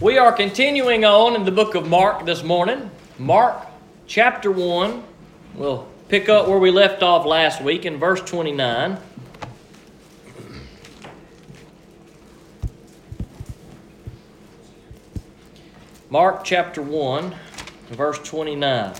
We are continuing on in the book of Mark this morning. Mark chapter 1. We'll pick up where we left off last week in verse 29. Mark chapter 1, verse 29.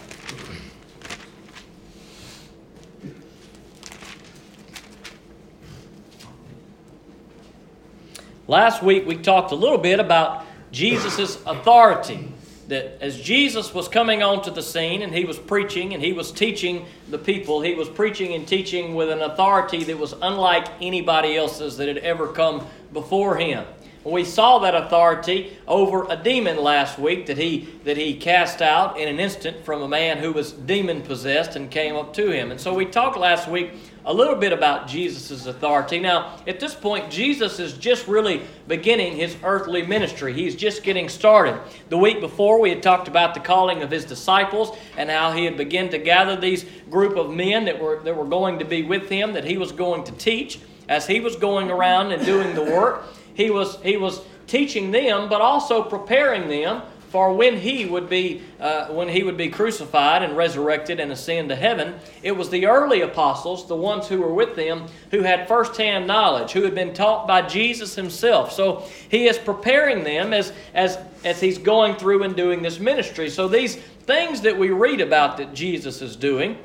Last week we talked a little bit about Jesus' authority. That as Jesus was coming onto the scene and he was preaching and he was teaching the people, he was preaching and teaching with an authority that was unlike anybody else's that had ever come before him. We saw that authority over a demon last week that he that he cast out in an instant from a man who was demon possessed and came up to him. And so we talked last week a little bit about Jesus' authority. Now, at this point, Jesus is just really beginning his earthly ministry. He's just getting started. The week before, we had talked about the calling of his disciples and how he had begun to gather these group of men that were, that were going to be with him, that he was going to teach. As he was going around and doing the work, he was, he was teaching them, but also preparing them for when he would be uh, when he would be crucified and resurrected and ascend to heaven it was the early apostles the ones who were with them who had firsthand knowledge who had been taught by jesus himself. So he is preparing them as as as he's going through and doing this ministry. So these things that we read about that jesus is doing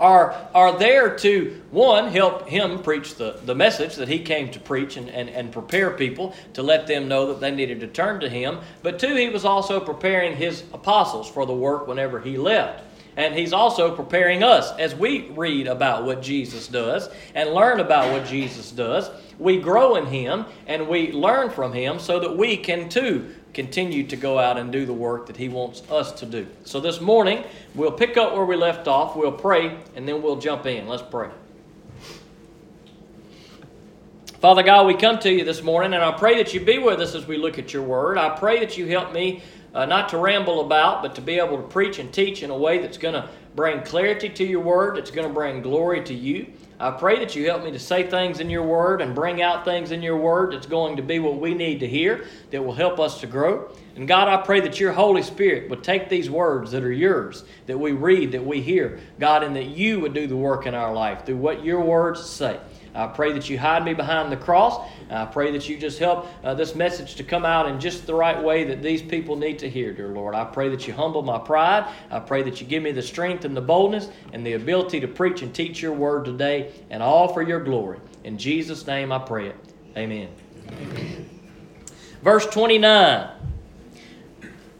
are, are there to, one, help him preach the, the message that he came to preach and, and, and prepare people to let them know that they needed to turn to him. But two, he was also preparing his apostles for the work whenever he left. And he's also preparing us as we read about what Jesus does and learn about what Jesus does. We grow in him and we learn from him so that we can too continue to go out and do the work that He wants us to do. So this morning, we'll pick up where we left off, we'll pray, and then we'll jump in. Let's pray. Father God, we come to you this morning, and I pray that you be with us as we look at your word. I pray that you help me uh, not to ramble about, but to be able to preach and teach in a way that's going to bring clarity to your word, that's going to bring glory to you. I pray that you help me to say things in your word and bring out things in your word that's going to be what we need to hear, that will help us to grow. And God, I pray that your Holy Spirit would take these words that are yours, that we read, that we hear, God, and that you would do the work in our life through what your words say. I pray that you hide me behind the cross. I pray that you just help uh, this message to come out in just the right way that these people need to hear, dear Lord. I pray that you humble my pride. I pray that you give me the strength and the boldness and the ability to preach and teach your word today, and all for your glory. In Jesus' name I pray it. Amen. Amen. Verse 29.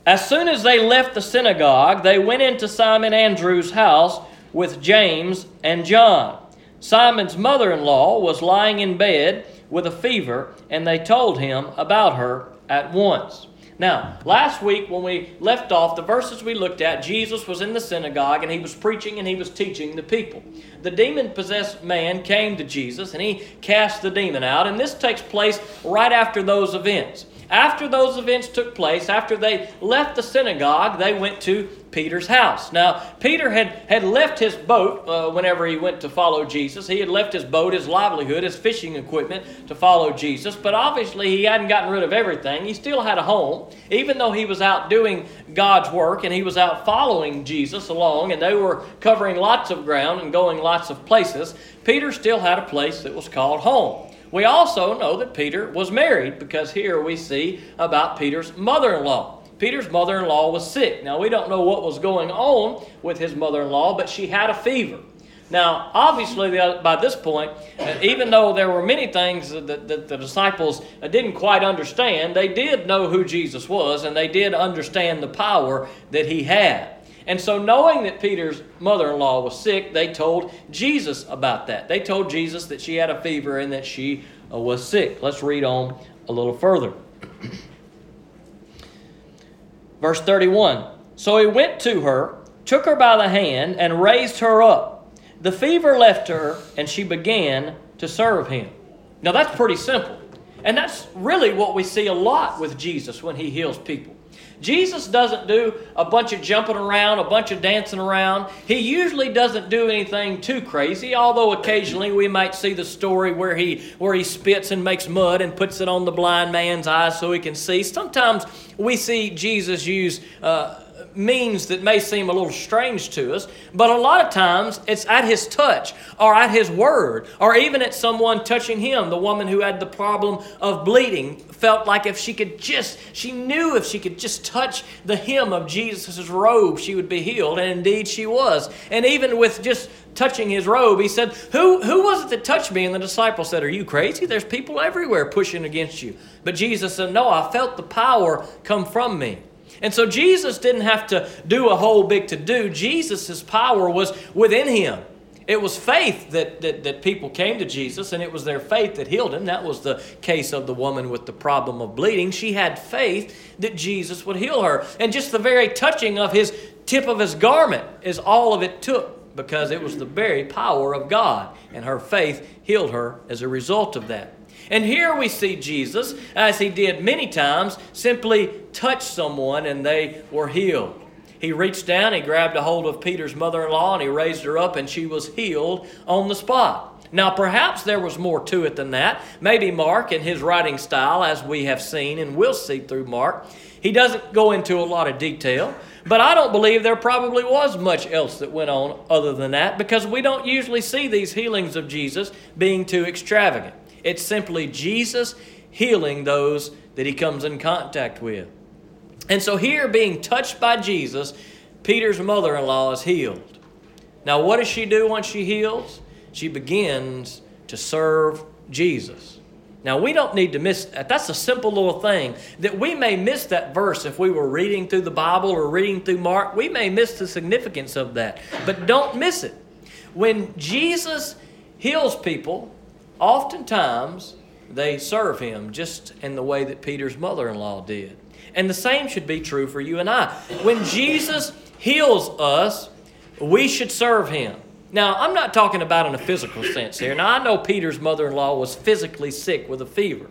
As soon as they left the synagogue, they went into Simon Andrew's house with James and John. Simon's mother in law was lying in bed with a fever, and they told him about her at once. Now, last week when we left off, the verses we looked at, Jesus was in the synagogue and he was preaching and he was teaching the people. The demon possessed man came to Jesus and he cast the demon out, and this takes place right after those events. After those events took place, after they left the synagogue, they went to Peter's house. Now, Peter had, had left his boat uh, whenever he went to follow Jesus. He had left his boat, his livelihood, his fishing equipment to follow Jesus, but obviously he hadn't gotten rid of everything. He still had a home, even though he was out doing God's work and he was out following Jesus along, and they were covering lots of ground and going lots of places. Peter still had a place that was called home. We also know that Peter was married because here we see about Peter's mother in law. Peter's mother in law was sick. Now, we don't know what was going on with his mother in law, but she had a fever. Now, obviously, by this point, even though there were many things that, the disciples didn't quite understand, they did know who Jesus was and they did understand the power that he had. And so, knowing that Peter's mother in law was sick, they told Jesus about that. They told Jesus that she had a fever and that she uh, was sick. Let's read on a little further. Verse 31 So he went to her, took her by the hand, and raised her up. The fever left her, and she began to serve him. Now that's pretty simple. And that's really what we see a lot with Jesus when he heals people. Jesus doesn't do a bunch of jumping around, a bunch of dancing around. He usually doesn't do anything too crazy, although occasionally we might see the story where he where he spits and makes mud and puts it on the blind man's eyes so he can see. Sometimes we see Jesus use uh, means that may seem a little strange to us, but a lot of times it's at his touch or at his word or even at someone touching him. The woman who had the problem of bleeding felt like if she could just, she knew if she could just touch the hem of Jesus' robe, she would be healed, and indeed she was. And even with just touching his robe, he said, Who, who was it that touched me? And the disciples said, Are you crazy? There's people everywhere pushing against you. But Jesus said, No, I felt the power come from me. And so Jesus didn't have to do a whole big to do. Jesus' power was within him. It was faith that, that, that people came to Jesus, and it was their faith that healed him. That was the case of the woman with the problem of bleeding. She had faith that Jesus would heal her. And just the very touching of his tip of his garment is all of it took because it was the very power of God. And her faith healed her as a result of that. And here we see Jesus, as he did many times, simply touch someone and they were healed. He reached down, he grabbed a hold of Peter's mother in law, and he raised her up, and she was healed on the spot. Now, perhaps there was more to it than that. Maybe Mark, in his writing style, as we have seen and will see through Mark, he doesn't go into a lot of detail. But I don't believe there probably was much else that went on other than that because we don't usually see these healings of Jesus being too extravagant. It's simply Jesus healing those that he comes in contact with. And so, here, being touched by Jesus, Peter's mother in law is healed. Now, what does she do once she heals? She begins to serve Jesus. Now, we don't need to miss that. That's a simple little thing that we may miss that verse if we were reading through the Bible or reading through Mark. We may miss the significance of that. But don't miss it. When Jesus heals people, oftentimes they serve him just in the way that Peter's mother in law did. And the same should be true for you and I. When Jesus heals us, we should serve him. Now, I'm not talking about in a physical sense here. Now, I know Peter's mother in law was physically sick with a fever.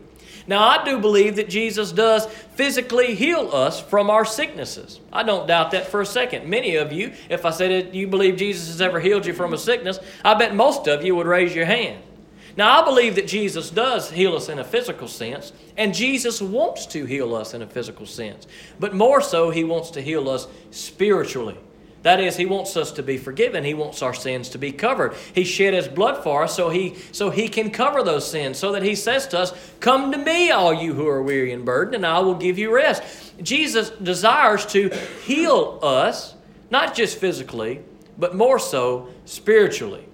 Now, I do believe that Jesus does physically heal us from our sicknesses. I don't doubt that for a second. Many of you, if I said that you believe Jesus has ever healed you from a sickness, I bet most of you would raise your hand. Now, I believe that Jesus does heal us in a physical sense, and Jesus wants to heal us in a physical sense. But more so, He wants to heal us spiritually. That is, He wants us to be forgiven. He wants our sins to be covered. He shed His blood for us so He, so he can cover those sins, so that He says to us, Come to me, all you who are weary and burdened, and I will give you rest. Jesus desires to heal us, not just physically, but more so spiritually.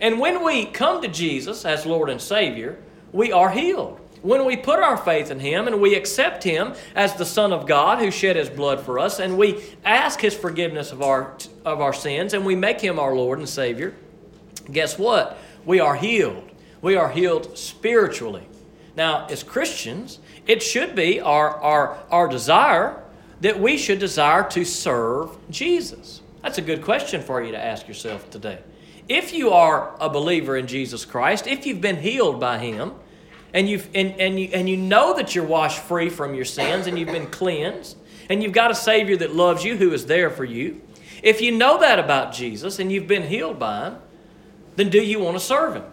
And when we come to Jesus as Lord and Savior, we are healed. When we put our faith in Him and we accept Him as the Son of God who shed His blood for us, and we ask His forgiveness of our, of our sins, and we make Him our Lord and Savior, guess what? We are healed. We are healed spiritually. Now, as Christians, it should be our, our, our desire that we should desire to serve Jesus. That's a good question for you to ask yourself today if you are a believer in Jesus Christ, if you've been healed by Him, and, you've, and, and, you, and you know that you're washed free from your sins and you've been cleansed, and you've got a Savior that loves you who is there for you, if you know that about Jesus and you've been healed by Him, then do you want to serve Him?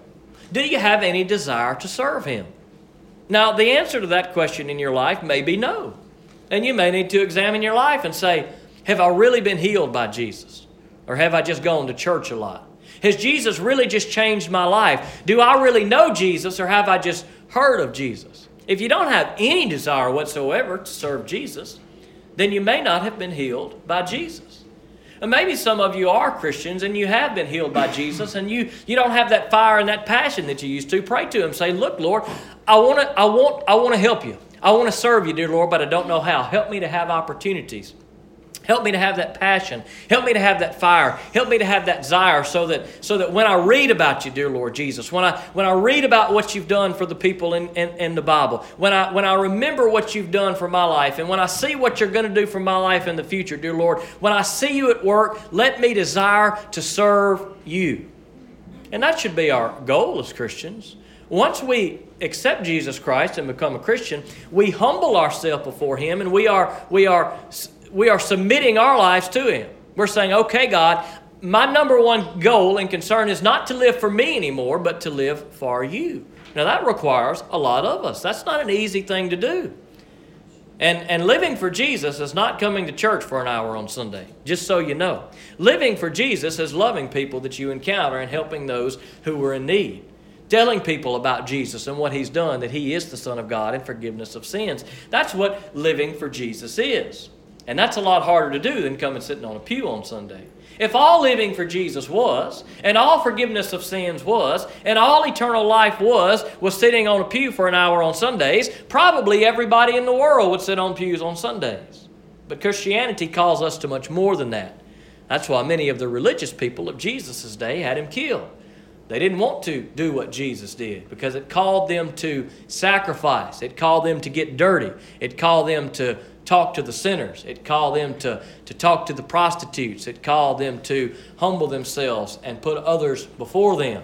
Do you have any desire to serve Him? Now, the answer to that question in your life may be no. And you may need to examine your life and say, Have I really been healed by Jesus? Or have I just gone to church a lot? Has Jesus really just changed my life? Do I really know Jesus or have I just heard of Jesus? If you don't have any desire whatsoever to serve Jesus, then you may not have been healed by Jesus. And maybe some of you are Christians and you have been healed by Jesus and you, you don't have that fire and that passion that you used to. Pray to Him. Say, Look, Lord, I, wanna, I, want, I want to help you. I want to serve you, dear Lord, but I don't know how. Help me to have opportunities. Help me to have that passion. Help me to have that fire. Help me to have that desire so that, so that when I read about you, dear Lord Jesus, when I, when I read about what you've done for the people in, in, in the Bible, when I, when I remember what you've done for my life, and when I see what you're going to do for my life in the future, dear Lord, when I see you at work, let me desire to serve you. And that should be our goal as Christians. Once we accept Jesus Christ and become a Christian, we humble ourselves before Him and we are, we, are, we are submitting our lives to Him. We're saying, okay, God, my number one goal and concern is not to live for me anymore, but to live for you. Now, that requires a lot of us. That's not an easy thing to do. And, and living for Jesus is not coming to church for an hour on Sunday, just so you know. Living for Jesus is loving people that you encounter and helping those who are in need. Telling people about Jesus and what He's done, that He is the Son of God and forgiveness of sins. That's what living for Jesus is. And that's a lot harder to do than coming sitting on a pew on Sunday. If all living for Jesus was, and all forgiveness of sins was, and all eternal life was, was sitting on a pew for an hour on Sundays, probably everybody in the world would sit on pews on Sundays. But Christianity calls us to much more than that. That's why many of the religious people of Jesus' day had him killed. They didn't want to do what Jesus did because it called them to sacrifice. It called them to get dirty. It called them to talk to the sinners. It called them to, to talk to the prostitutes. It called them to humble themselves and put others before them.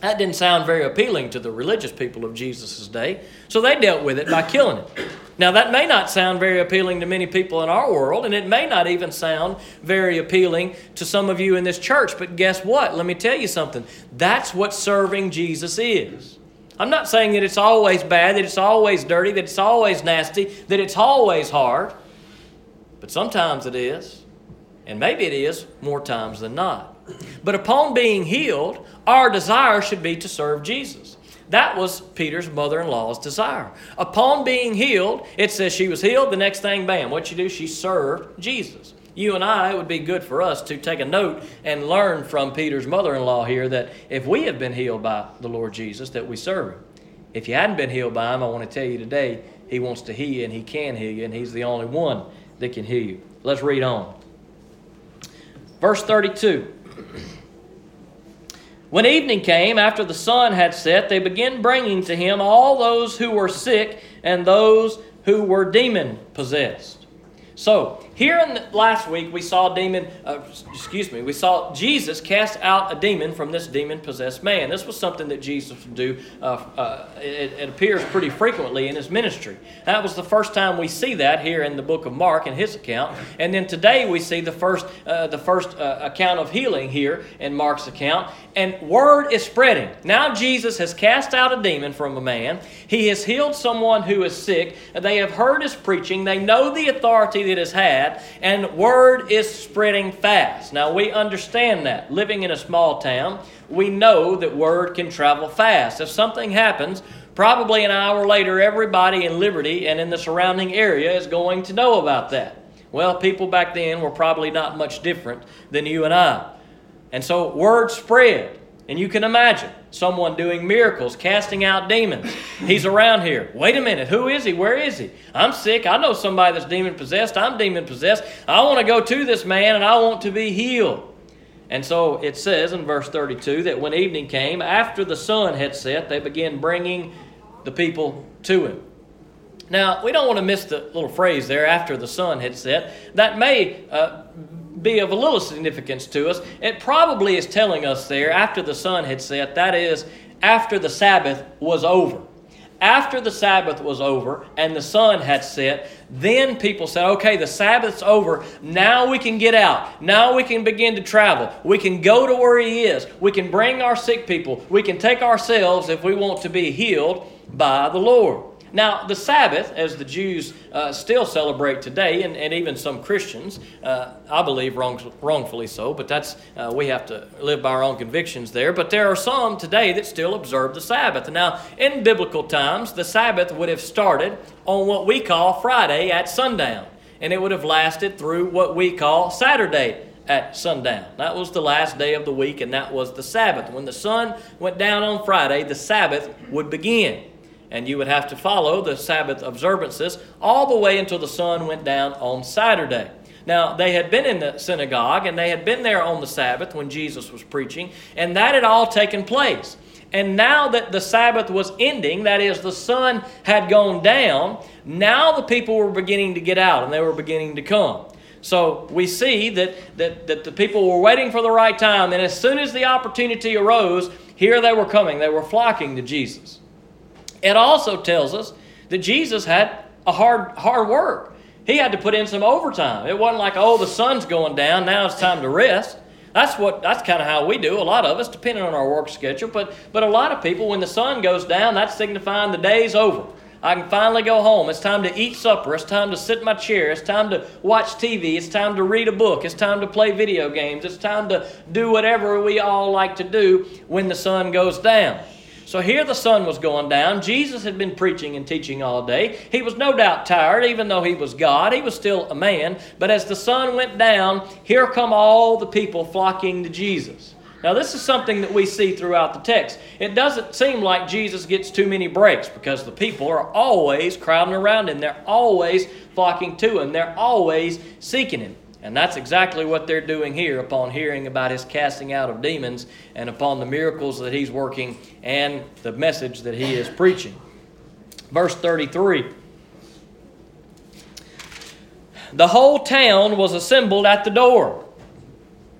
That didn't sound very appealing to the religious people of Jesus' day, so they dealt with it by killing it. Now, that may not sound very appealing to many people in our world, and it may not even sound very appealing to some of you in this church, but guess what? Let me tell you something. That's what serving Jesus is. I'm not saying that it's always bad, that it's always dirty, that it's always nasty, that it's always hard. But sometimes it is. And maybe it is more times than not. But upon being healed, our desire should be to serve Jesus. That was Peter's mother in law's desire. Upon being healed, it says she was healed. The next thing, bam, what she do? She served Jesus you and I, it would be good for us to take a note and learn from Peter's mother in law here that if we have been healed by the Lord Jesus, that we serve him. If you hadn't been healed by him, I want to tell you today, he wants to heal you and he can heal you, and he's the only one that can heal you. Let's read on. Verse 32. When evening came, after the sun had set, they began bringing to him all those who were sick and those who were demon possessed. So, here in the, last week, we saw demon, uh, excuse me, we saw Jesus cast out a demon from this demon possessed man. This was something that Jesus would do. Uh, uh, it, it, appears pretty frequently in his ministry. That was the first time we see that here in the book of Mark in his account. And then today we see the first, uh, the first uh, account of healing here in Mark's account. And word is spreading. Now Jesus has cast out a demon from a man. He has healed someone who is sick. They have heard his preaching. They know the authority that is had that, and word is spreading fast. Now, we understand that. Living in a small town, we know that word can travel fast. If something happens, probably an hour later, everybody in Liberty and in the surrounding area is going to know about that. Well, people back then were probably not much different than you and I. And so word spread. And you can imagine someone doing miracles, casting out demons. He's around here. Wait a minute, who is he? Where is he? I'm sick. I know somebody that's demon possessed. I'm demon possessed. I want to go to this man and I want to be healed. And so it says in verse 32 that when evening came, after the sun had set, they began bringing the people to him. Now, we don't want to miss the little phrase there, after the sun had set. That may uh, be of a little significance to us. It probably is telling us there, after the sun had set, that is, after the Sabbath was over. After the Sabbath was over and the sun had set, then people said, okay, the Sabbath's over. Now we can get out. Now we can begin to travel. We can go to where He is. We can bring our sick people. We can take ourselves if we want to be healed by the Lord. Now, the Sabbath, as the Jews uh, still celebrate today, and, and even some Christians, uh, I believe wrong, wrongfully so, but that's uh, we have to live by our own convictions there. But there are some today that still observe the Sabbath. Now, in biblical times, the Sabbath would have started on what we call Friday at sundown, and it would have lasted through what we call Saturday at sundown. That was the last day of the week, and that was the Sabbath. When the sun went down on Friday, the Sabbath would begin and you would have to follow the Sabbath observances all the way until the sun went down on Saturday. Now, they had been in the synagogue and they had been there on the Sabbath when Jesus was preaching, and that had all taken place. And now that the Sabbath was ending, that is, the sun had gone down, now the people were beginning to get out and they were beginning to come. So we see that, that, that the people were waiting for the right time, and as soon as the opportunity arose, Here they were coming, they were flocking to Jesus. It also tells us that Jesus had a hard, hard work. He had to put in some overtime. It wasn't like, oh, the sun's going down, now it's time to rest. That's what that's kind of how we do. A lot of us, depending on our work schedule. But but a lot of people, when the sun goes down, that's signifying the day's over. I can finally go home. It's time to eat supper. It's time to sit in my chair. It's time to watch TV. It's time to read a book. It's time to play video games. It's time to do whatever we all like to do when the sun goes down. So here the sun was going down. Jesus had been preaching and teaching all day. He was no doubt tired, even though he was God. He was still a man. But as the sun went down, here come all the people flocking to Jesus. Now, this is something that we see throughout the text. It doesn't seem like Jesus gets too many breaks because the people are always crowding around him. They're always flocking to him. They're always seeking him. And that's exactly what they're doing here upon hearing about his casting out of demons and upon the miracles that he's working and the message that he is preaching. Verse 33 The whole town was assembled at the door.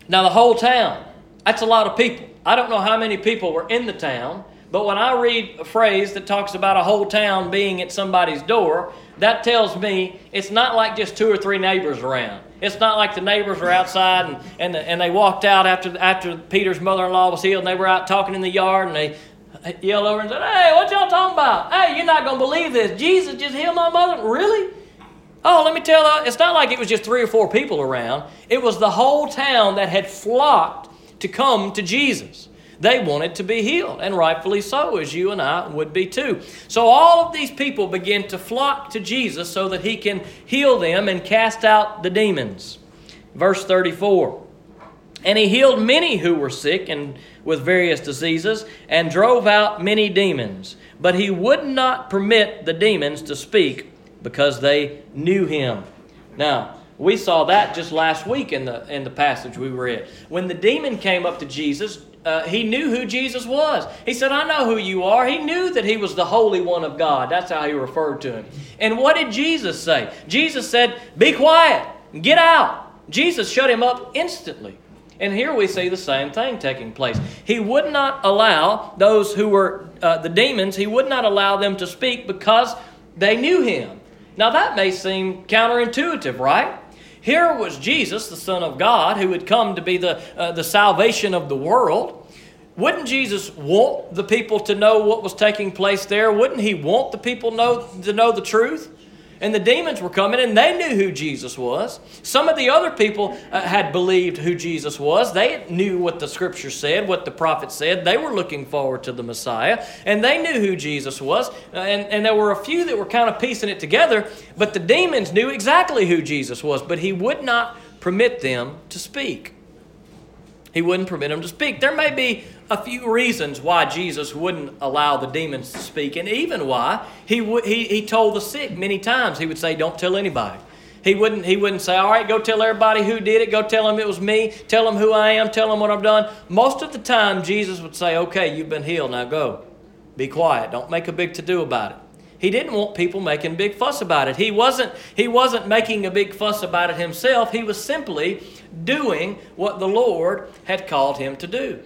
Now, the whole town, that's a lot of people. I don't know how many people were in the town, but when I read a phrase that talks about a whole town being at somebody's door, that tells me it's not like just two or three neighbors around. It's not like the neighbors were outside and, and, and they walked out after, after Peter's mother in law was healed and they were out talking in the yard and they yelled over and said, Hey, what y'all talking about? Hey, you're not going to believe this. Jesus just healed my mother. Really? Oh, let me tell you, it's not like it was just three or four people around. It was the whole town that had flocked to come to Jesus. They wanted to be healed, and rightfully so, as you and I would be too. So all of these people begin to flock to Jesus so that he can heal them and cast out the demons. Verse 34 And he healed many who were sick and with various diseases, and drove out many demons. But he would not permit the demons to speak because they knew him. Now, we saw that just last week in the in the passage we read. When the demon came up to Jesus, uh, he knew who Jesus was. He said, I know who you are. He knew that he was the Holy One of God. That's how he referred to him. And what did Jesus say? Jesus said, Be quiet, get out. Jesus shut him up instantly. And here we see the same thing taking place. He would not allow those who were uh, the demons, he would not allow them to speak because they knew him. Now that may seem counterintuitive, right? Here was Jesus, the Son of God, who had come to be the, uh, the salvation of the world. Wouldn't Jesus want the people to know what was taking place there? Wouldn't he want the people know, to know the truth? And the demons were coming and they knew who Jesus was. Some of the other people uh, had believed who Jesus was. They knew what the scripture said, what the prophet said. They were looking forward to the Messiah and they knew who Jesus was. Uh, and, and there were a few that were kind of piecing it together, but the demons knew exactly who Jesus was, but he would not permit them to speak. He wouldn't permit them to speak. There may be a few reasons why Jesus wouldn't allow the demons to speak, and even why he, would, he, he told the sick many times, he would say, Don't tell anybody. He wouldn't, he wouldn't say, All right, go tell everybody who did it, go tell them it was me, tell them who I am, tell them what I've done. Most of the time, Jesus would say, Okay, you've been healed, now go. Be quiet, don't make a big to do about it. He didn't want people making big fuss about it. He wasn't, he wasn't making a big fuss about it himself. He was simply doing what the Lord had called him to do.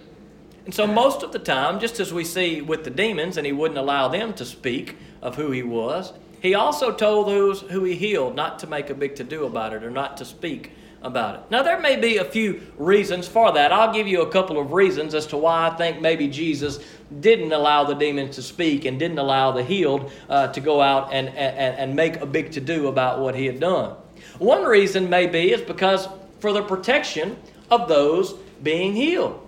And so, most of the time, just as we see with the demons, and he wouldn't allow them to speak of who he was, he also told those who he healed not to make a big to do about it or not to speak about it. Now, there may be a few reasons for that. I'll give you a couple of reasons as to why I think maybe Jesus didn't allow the demons to speak and didn't allow the healed uh, to go out and, and, and make a big to do about what he had done. One reason may be is because for the protection of those being healed.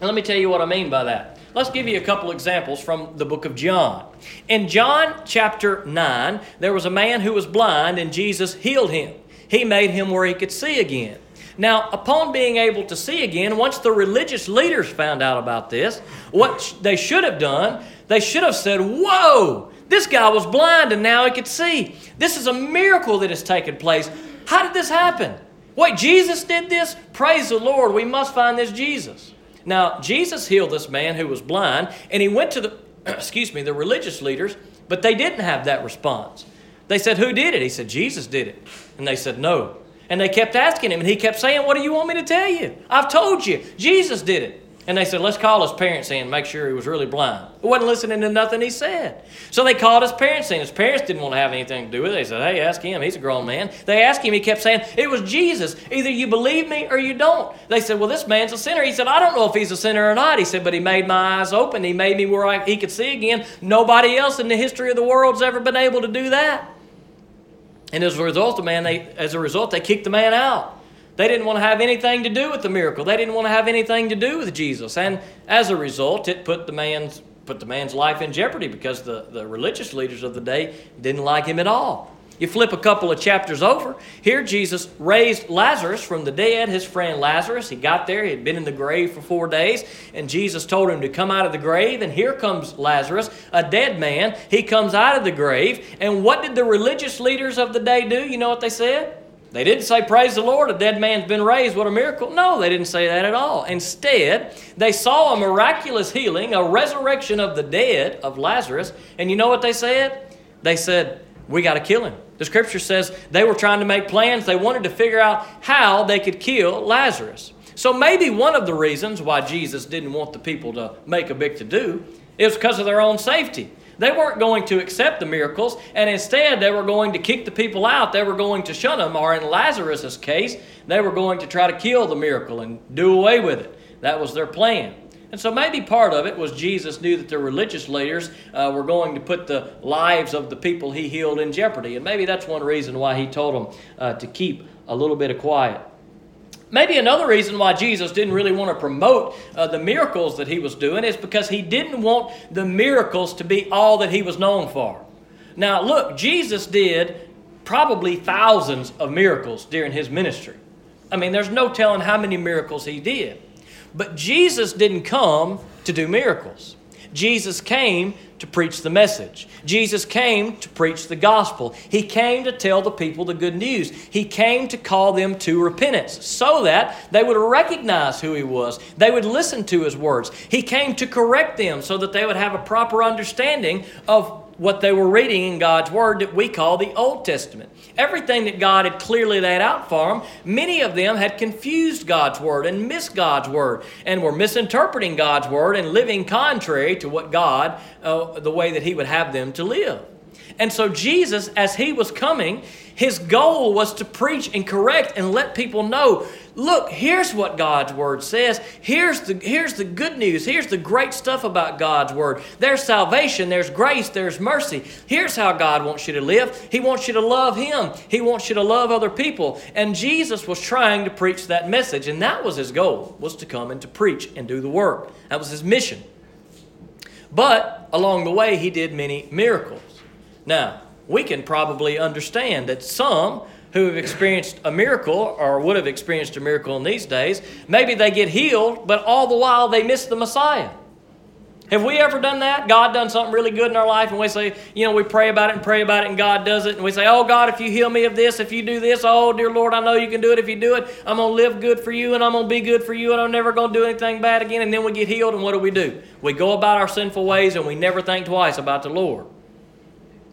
And let me tell you what I mean by that. Let's give you a couple examples from the book of John. In John chapter 9, there was a man who was blind, and Jesus healed him. He made him where he could see again. Now, upon being able to see again, once the religious leaders found out about this, what they should have done, they should have said, Whoa, this guy was blind and now he could see. This is a miracle that has taken place. How did this happen? Wait, Jesus did this? Praise the Lord, we must find this Jesus. Now, Jesus healed this man who was blind, and he went to the, excuse me, the religious leaders, but they didn't have that response. They said, Who did it? He said, Jesus did it. And they said, No. And they kept asking him, and he kept saying, What do you want me to tell you? I've told you, Jesus did it. And they said, let's call his parents in and make sure he was really blind. He wasn't listening to nothing he said. So they called his parents in. His parents didn't want to have anything to do with it. They said, hey, ask him. He's a grown man. They asked him. He kept saying, it was Jesus. Either you believe me or you don't. They said, well, this man's a sinner. He said, I don't know if he's a sinner or not. He said, but he made my eyes open. He made me where I, he could see again. Nobody else in the history of the world's ever been able to do that. And as a result, the man, they, as a result, they kicked the man out. They didn't want to have anything to do with the miracle. They didn't want to have anything to do with Jesus. And as a result, it put the man's put the man's life in jeopardy because the, the religious leaders of the day didn't like him at all. You flip a couple of chapters over. Here, Jesus raised Lazarus from the dead, his friend Lazarus. He got there, he had been in the grave for four days, and Jesus told him to come out of the grave. And here comes Lazarus, a dead man. He comes out of the grave. And what did the religious leaders of the day do? You know what they said? They didn't say, Praise the Lord, a dead man's been raised. What a miracle. No, they didn't say that at all. Instead, they saw a miraculous healing, a resurrection of the dead of Lazarus. And you know what they said? They said, We got to kill him. The scripture says they were trying to make plans. They wanted to figure out how they could kill Lazarus. So maybe one of the reasons why Jesus didn't want the people to make a big to do is because of their own safety. They weren't going to accept the miracles, and instead they were going to kick the people out. They were going to shun them, or in Lazarus' case, they were going to try to kill the miracle and do away with it. That was their plan. And so maybe part of it was Jesus knew that the religious leaders uh, were going to put the lives of the people he healed in jeopardy. And maybe that's one reason why he told them uh, to keep a little bit of quiet. Maybe another reason why Jesus didn't really want to promote uh, the miracles that he was doing is because he didn't want the miracles to be all that he was known for. Now, look, Jesus did probably thousands of miracles during his ministry. I mean, there's no telling how many miracles he did. But Jesus didn't come to do miracles. Jesus came to preach the message. Jesus came to preach the gospel. He came to tell the people the good news. He came to call them to repentance so that they would recognize who He was. They would listen to His words. He came to correct them so that they would have a proper understanding of what they were reading in God's Word that we call the Old Testament. Everything that God had clearly laid out for them, many of them had confused God's Word and missed God's Word and were misinterpreting God's Word and living contrary to what God, uh, the way that He would have them to live. And so, Jesus, as He was coming, His goal was to preach and correct and let people know look, here's what God's Word says. Here's the, here's the good news. Here's the great stuff about God's Word. There's salvation, there's grace, there's mercy. Here's how God wants you to live. He wants you to love Him, He wants you to love other people. And Jesus was trying to preach that message, and that was His goal, was to come and to preach and do the work. That was His mission. But along the way, He did many miracles. Now, we can probably understand that some who have experienced a miracle or would have experienced a miracle in these days, maybe they get healed, but all the while they miss the Messiah. Have we ever done that? God done something really good in our life, and we say, you know, we pray about it and pray about it, and God does it, and we say, oh God, if you heal me of this, if you do this, oh dear Lord, I know you can do it. If you do it, I'm gonna live good for you, and I'm gonna be good for you, and I'm never gonna do anything bad again. And then we get healed, and what do we do? We go about our sinful ways, and we never think twice about the Lord.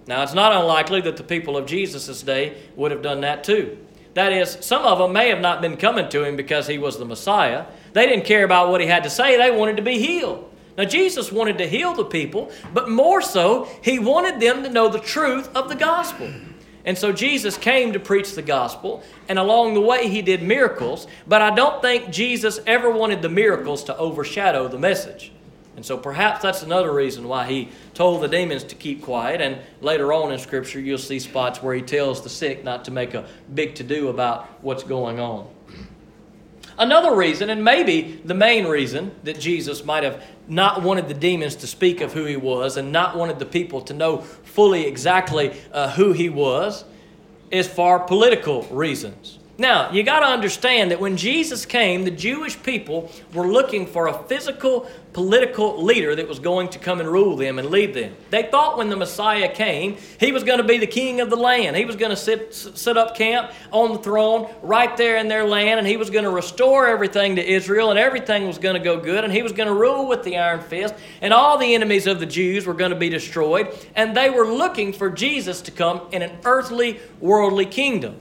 Now, it's not unlikely that the people of Jesus' day would have done that too. That is, some of them may have not been coming to him because he was the Messiah. They didn't care about what he had to say, they wanted to be healed. Now, Jesus wanted to heal the people, but more so, he wanted them to know the truth of the gospel. And so Jesus came to preach the gospel, and along the way, he did miracles, but I don't think Jesus ever wanted the miracles to overshadow the message. And so perhaps that's another reason why he told the demons to keep quiet. And later on in Scripture, you'll see spots where he tells the sick not to make a big to do about what's going on. Another reason, and maybe the main reason, that Jesus might have not wanted the demons to speak of who he was and not wanted the people to know fully exactly uh, who he was, is for political reasons. Now, you got to understand that when Jesus came, the Jewish people were looking for a physical political leader that was going to come and rule them and lead them. They thought when the Messiah came, he was going to be the king of the land. He was going to sit, sit up camp on the throne right there in their land, and he was going to restore everything to Israel, and everything was going to go good, and he was going to rule with the iron fist, and all the enemies of the Jews were going to be destroyed. And they were looking for Jesus to come in an earthly, worldly kingdom.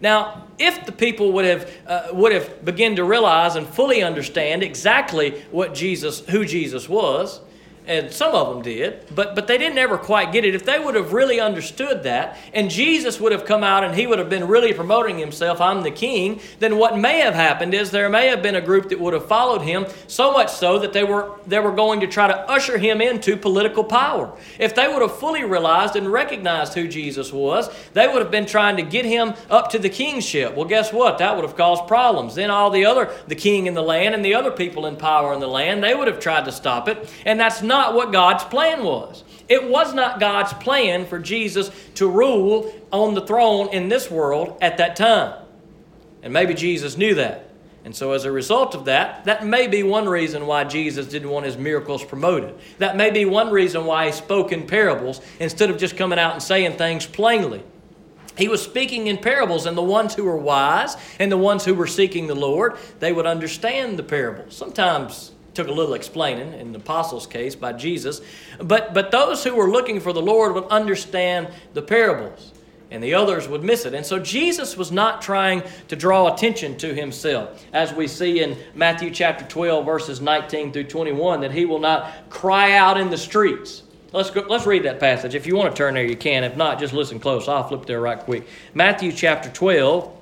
Now, if the people would have uh, would have begun to realize and fully understand exactly what Jesus, who Jesus was, and some of them did, but, but they didn't ever quite get it. If they would have really understood that, and Jesus would have come out and he would have been really promoting himself, I'm the king, then what may have happened is there may have been a group that would have followed him, so much so that they were, they were going to try to usher him into political power. If they would have fully realized and recognized who Jesus was, they would have been trying to get him up to the kingship. Well, guess what? That would have caused problems. Then all the other, the king in the land and the other people in power in the land, they would have tried to stop it, and that's not what God's plan was. It was not God's plan for Jesus to rule on the throne in this world at that time. And maybe Jesus knew that. And so, as a result of that, that may be one reason why Jesus didn't want his miracles promoted. That may be one reason why he spoke in parables instead of just coming out and saying things plainly. He was speaking in parables, and the ones who were wise and the ones who were seeking the Lord, they would understand the parables. Sometimes took a little explaining in the apostles' case by Jesus. But, but those who were looking for the Lord would understand the parables, and the others would miss it. And so Jesus was not trying to draw attention to himself, as we see in Matthew chapter 12, verses 19 through 21, that he will not cry out in the streets. Let's, go, let's read that passage. If you want to turn there, you can. If not, just listen close. I'll flip there right quick. Matthew chapter 12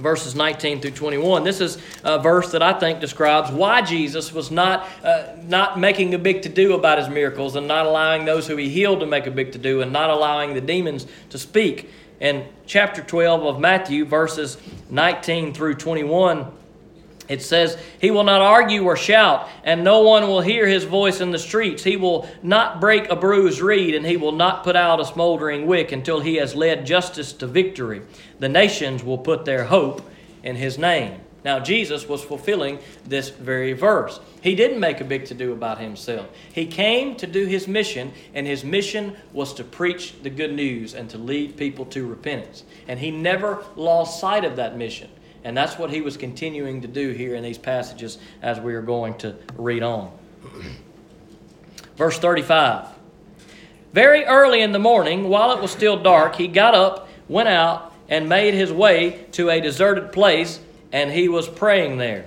verses 19 through 21. This is a verse that I think describes why Jesus was not, uh, not making a big to do about his miracles and not allowing those who he healed to make a big to do and not allowing the demons to speak. In chapter 12 of Matthew, verses 19 through 21, it says, He will not argue or shout, and no one will hear his voice in the streets. He will not break a bruised reed, and he will not put out a smoldering wick until he has led justice to victory. The nations will put their hope in his name. Now, Jesus was fulfilling this very verse. He didn't make a big to do about himself. He came to do his mission, and his mission was to preach the good news and to lead people to repentance. And he never lost sight of that mission. And that's what he was continuing to do here in these passages as we are going to read on. Verse 35 Very early in the morning, while it was still dark, he got up, went out, and made his way to a deserted place, and he was praying there.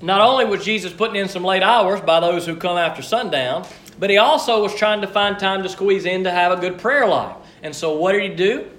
Not only was Jesus putting in some late hours by those who come after sundown, but he also was trying to find time to squeeze in to have a good prayer life. And so, what did he do?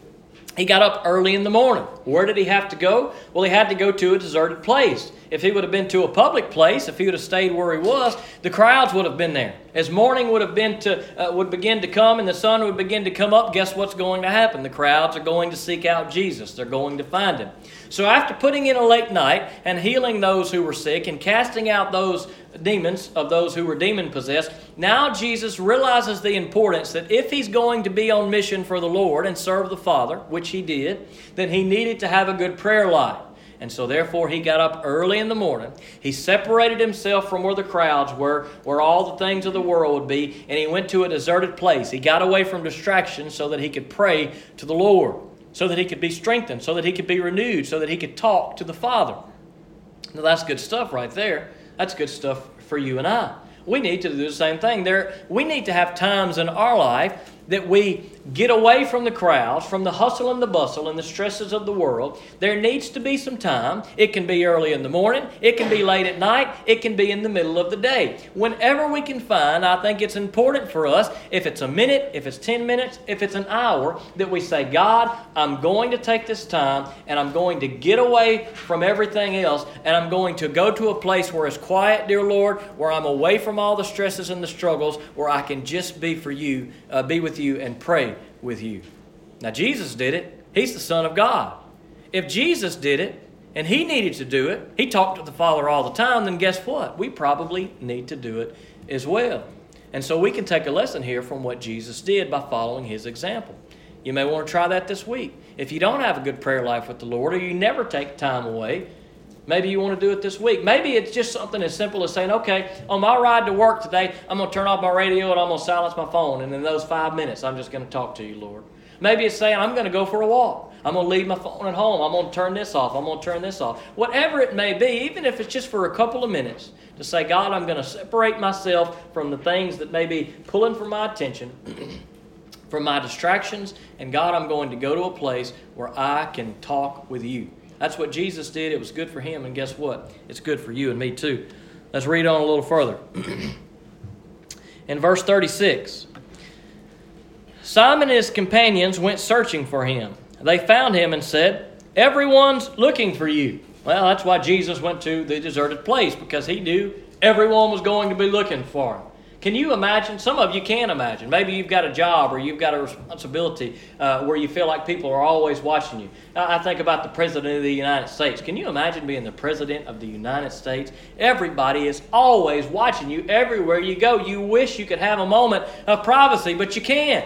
He got up early in the morning. Where did he have to go? Well, he had to go to a deserted place. If he would have been to a public place, if he would have stayed where he was, the crowds would have been there. As morning would have been to uh, would begin to come and the sun would begin to come up, guess what's going to happen? The crowds are going to seek out Jesus. They're going to find him. So after putting in a late night and healing those who were sick and casting out those demons of those who were demon possessed, now Jesus realizes the importance that if he's going to be on mission for the Lord and serve the Father, which he did, then he needed to have a good prayer life. And so, therefore, he got up early in the morning. He separated himself from where the crowds were, where all the things of the world would be, and he went to a deserted place. He got away from distractions so that he could pray to the Lord, so that he could be strengthened, so that he could be renewed, so that he could talk to the Father. Now, that's good stuff right there. That's good stuff for you and I. We need to do the same thing. There, we need to have times in our life that we get away from the crowds, from the hustle and the bustle and the stresses of the world. There needs to be some time. It can be early in the morning, it can be late at night, it can be in the middle of the day. Whenever we can find, I think it's important for us, if it's a minute, if it's 10 minutes, if it's an hour, that we say, God, I'm going to take this time and I'm going to get away from everything else and I'm going to go to a place where it's quiet, dear Lord, where I'm away from all the stresses and the struggles, where I can just be for you, uh, be with you and pray with you. Now, Jesus did it. He's the Son of God. If Jesus did it, and he needed to do it, he talked to the Father all the time, then guess what? We probably need to do it as well. And so we can take a lesson here from what Jesus did by following his example. You may want to try that this week. If you don't have a good prayer life with the Lord, or you never take time away, Maybe you want to do it this week. Maybe it's just something as simple as saying, okay, on my ride to work today, I'm going to turn off my radio and I'm going to silence my phone. And in those five minutes, I'm just going to talk to you, Lord. Maybe it's saying, I'm going to go for a walk. I'm going to leave my phone at home. I'm going to turn this off. I'm going to turn this off. Whatever it may be, even if it's just for a couple of minutes, to say, God, I'm going to separate myself from the things that may be pulling for my attention. from my distractions, and God, I'm going to go to a place where I can talk with you. That's what Jesus did. It was good for him, and guess what? It's good for you and me too. Let's read on a little further. In verse 36, Simon and his companions went searching for him. They found him and said, Everyone's looking for you. Well, that's why Jesus went to the deserted place, because he knew everyone was going to be looking for him. Can you imagine? Some of you can imagine. Maybe you've got a job or you've got a responsibility uh, where you feel like people are always watching you. I think about the President of the United States. Can you imagine being the President of the United States? Everybody is always watching you everywhere you go. You wish you could have a moment of privacy, but you can't.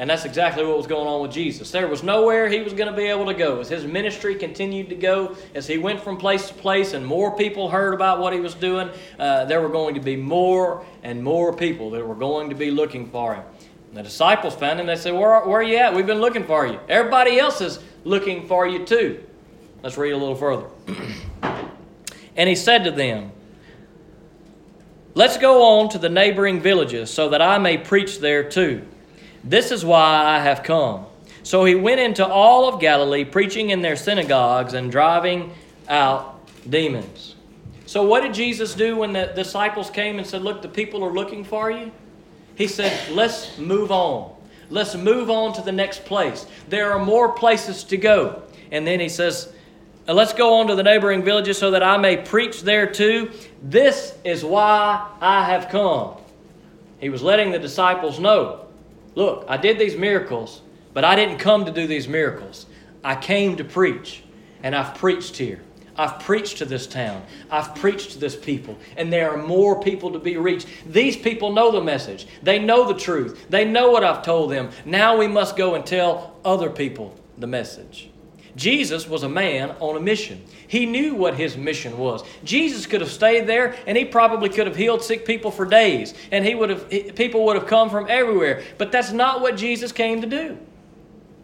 And that's exactly what was going on with Jesus. There was nowhere he was going to be able to go. As his ministry continued to go, as he went from place to place and more people heard about what he was doing, uh, there were going to be more and more people that were going to be looking for him. And the disciples found him. They said, where, where are you at? We've been looking for you. Everybody else is looking for you too. Let's read a little further. and he said to them, Let's go on to the neighboring villages so that I may preach there too this is why I have come. So he went into all of Galilee, preaching in their synagogues and driving out demons. So, what did Jesus do when the disciples came and said, Look, the people are looking for you? He said, Let's move on. Let's move on to the next place. There are more places to go. And then he says, uh, Let's go on to the neighboring villages so that I may preach there too. This is why I have come. He was letting the disciples know Look, I did these miracles, but I didn't come to do these miracles. I came to preach, and I've preached here. I've preached to this town. I've preached to this people, and there are more people to be reached. These people know the message. They know the truth. They know what I've told them. Now we must go and tell other people the message. Jesus was a man on a mission. He knew what his mission was. Jesus could have stayed there and he probably could have healed sick people for days and he would have people would have come from everywhere. But that's not what Jesus came to do.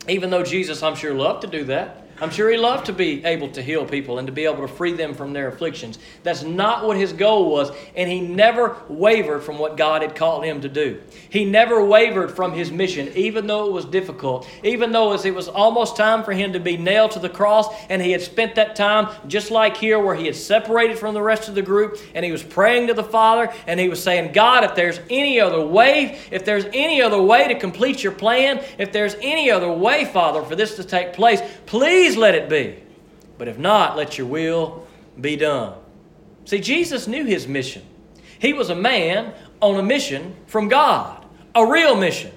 Even though Jesus I'm sure loved to do that. I'm sure he loved to be able to heal people and to be able to free them from their afflictions. That's not what his goal was, and he never wavered from what God had called him to do. He never wavered from his mission, even though it was difficult, even though it was almost time for him to be nailed to the cross, and he had spent that time just like here, where he had separated from the rest of the group, and he was praying to the Father, and he was saying, God, if there's any other way, if there's any other way to complete your plan, if there's any other way, Father, for this to take place, please Please let it be. But if not, let your will be done. See, Jesus knew his mission. He was a man on a mission from God, a real mission.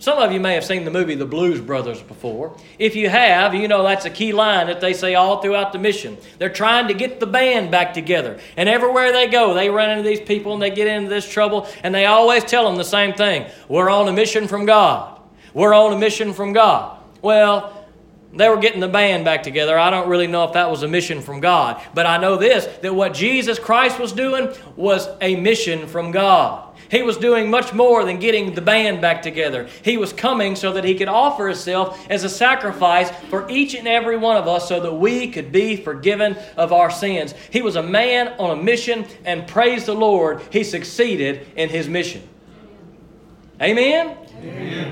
Some of you may have seen the movie The Blues Brothers before. If you have, you know that's a key line that they say all throughout the mission. They're trying to get the band back together. And everywhere they go, they run into these people and they get into this trouble, and they always tell them the same thing We're on a mission from God. We're on a mission from God. Well, they were getting the band back together. I don't really know if that was a mission from God. But I know this that what Jesus Christ was doing was a mission from God. He was doing much more than getting the band back together. He was coming so that he could offer himself as a sacrifice for each and every one of us so that we could be forgiven of our sins. He was a man on a mission, and praise the Lord, he succeeded in his mission. Amen?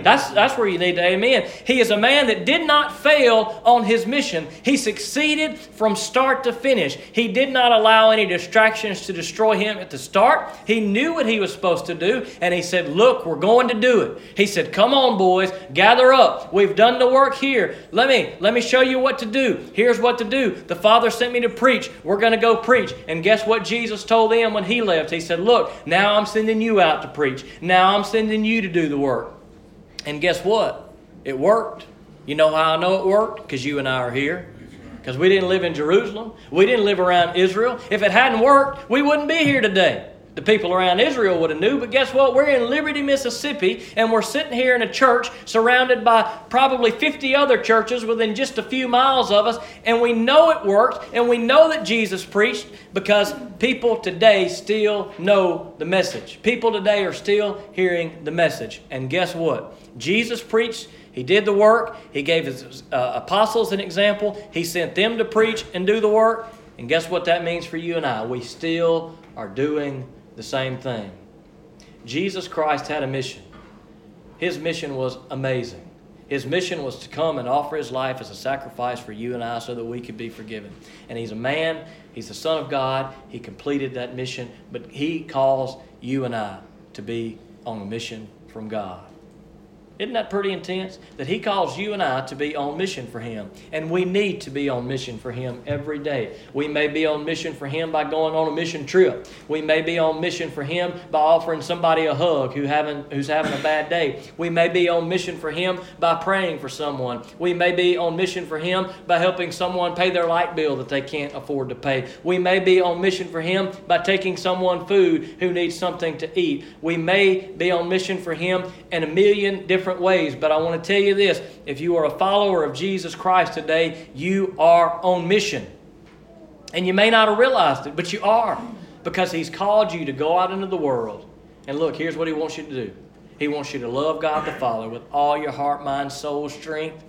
That's, that's where you need to amen. He is a man that did not fail on his mission. He succeeded from start to finish. He did not allow any distractions to destroy him at the start. He knew what he was supposed to do, and he said, Look, we're going to do it. He said, Come on, boys, gather up. We've done the work here. Let me, let me show you what to do. Here's what to do. The Father sent me to preach. We're going to go preach. And guess what Jesus told them when he left? He said, Look, now I'm sending you out to preach. Now I'm sending you to do the work. And guess what? It worked. You know how I know it worked? Because you and I are here. Because we didn't live in Jerusalem. We didn't live around Israel. If it hadn't worked, we wouldn't be here today. The people around Israel would have knew, but guess what? We're in Liberty, Mississippi, and we're sitting here in a church surrounded by probably 50 other churches within just a few miles of us, and we know it worked, and we know that Jesus preached because people today still know the message. People today are still hearing the message. And guess what? Jesus preached, he did the work, he gave his uh, apostles an example, he sent them to preach and do the work. And guess what that means for you and I? We still are doing the same thing. Jesus Christ had a mission. his mission was amazing. His mission was to come and offer his life as a sacrifice for you and I so that we could be forgiven. And he's a man, he's the Son of God, he completed that mission, but he calls you and I to be on a mission from God. Isn't that pretty intense? That He calls you and I to be on mission for Him. And we need to be on mission for Him every day. We may be on mission for Him by going on a mission trip. We may be on mission for Him by offering somebody a hug who having, who's having a bad day. We may be on mission for Him by praying for someone. We may be on mission for Him by helping someone pay their light bill that they can't afford to pay. We may be on mission for Him by taking someone food who needs something to eat. We may be on mission for Him in a million different different ways, but I want to tell you this if you are a follower of Jesus Christ today, you are on mission. And you may not have realized it, but you are because He's called you to go out into the world. And look, here's what He wants you to do He wants you to love God the Father with all your heart, mind, soul, strength,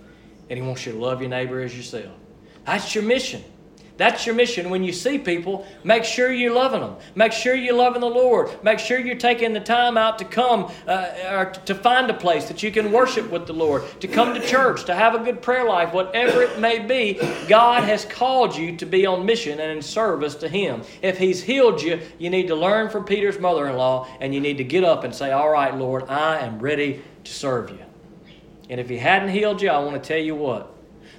and He wants you to love your neighbor as yourself. That's your mission. That's your mission. When you see people, make sure you're loving them. Make sure you're loving the Lord. Make sure you're taking the time out to come uh, or to find a place that you can worship with the Lord, to come to church, to have a good prayer life, whatever it may be. God has called you to be on mission and in service to Him. If He's healed you, you need to learn from Peter's mother in law and you need to get up and say, All right, Lord, I am ready to serve you. And if He hadn't healed you, I want to tell you what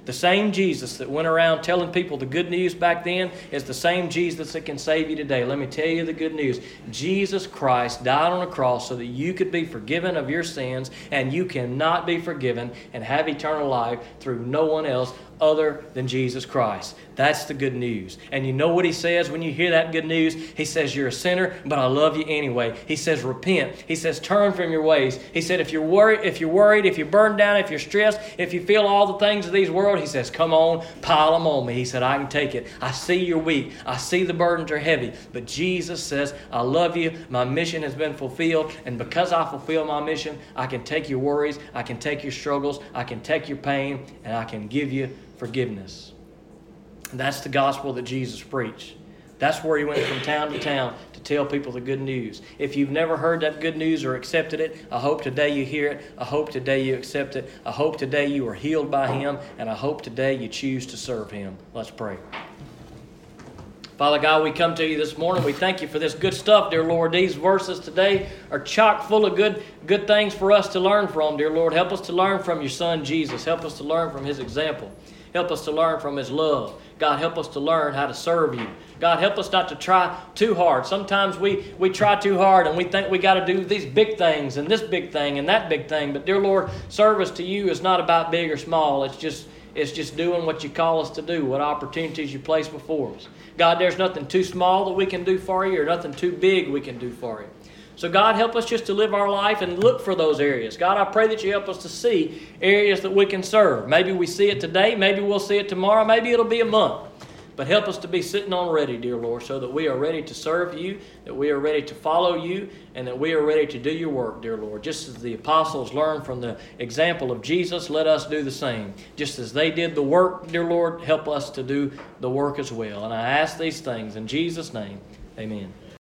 the same Jesus that went around telling people the good news back then is the same Jesus that can save you today. Let me tell you the good news. Jesus Christ died on a cross so that you could be forgiven of your sins, and you cannot be forgiven and have eternal life through no one else other than Jesus Christ. That's the good news. And you know what he says when you hear that good news? He says, You're a sinner, but I love you anyway. He says, Repent. He says, Turn from your ways. He said, If you're worried, if you're worried, if you're burned down, if you're stressed, if you feel all the things of these world, he says, Come on, pile them on me. He said, I can take it. I see you're weak. I see the burdens are heavy. But Jesus says, I love you. My mission has been fulfilled. And because I fulfill my mission, I can take your worries, I can take your struggles, I can take your pain, and I can give you forgiveness. And that's the gospel that Jesus preached. That's where he went from town to town to tell people the good news. If you've never heard that good news or accepted it, I hope today you hear it. I hope today you accept it. I hope today you are healed by him. And I hope today you choose to serve him. Let's pray. Father God, we come to you this morning. We thank you for this good stuff, dear Lord. These verses today are chock full of good, good things for us to learn from, dear Lord. Help us to learn from your Son, Jesus. Help us to learn from his example. Help us to learn from His love. God, help us to learn how to serve you. God, help us not to try too hard. Sometimes we, we try too hard and we think we got to do these big things and this big thing and that big thing. But, dear Lord, service to you is not about big or small. It's just, it's just doing what you call us to do, what opportunities you place before us. God, there's nothing too small that we can do for you or nothing too big we can do for you. So, God, help us just to live our life and look for those areas. God, I pray that you help us to see areas that we can serve. Maybe we see it today, maybe we'll see it tomorrow, maybe it'll be a month. But help us to be sitting on ready, dear Lord, so that we are ready to serve you, that we are ready to follow you, and that we are ready to do your work, dear Lord. Just as the apostles learned from the example of Jesus, let us do the same. Just as they did the work, dear Lord, help us to do the work as well. And I ask these things in Jesus' name. Amen.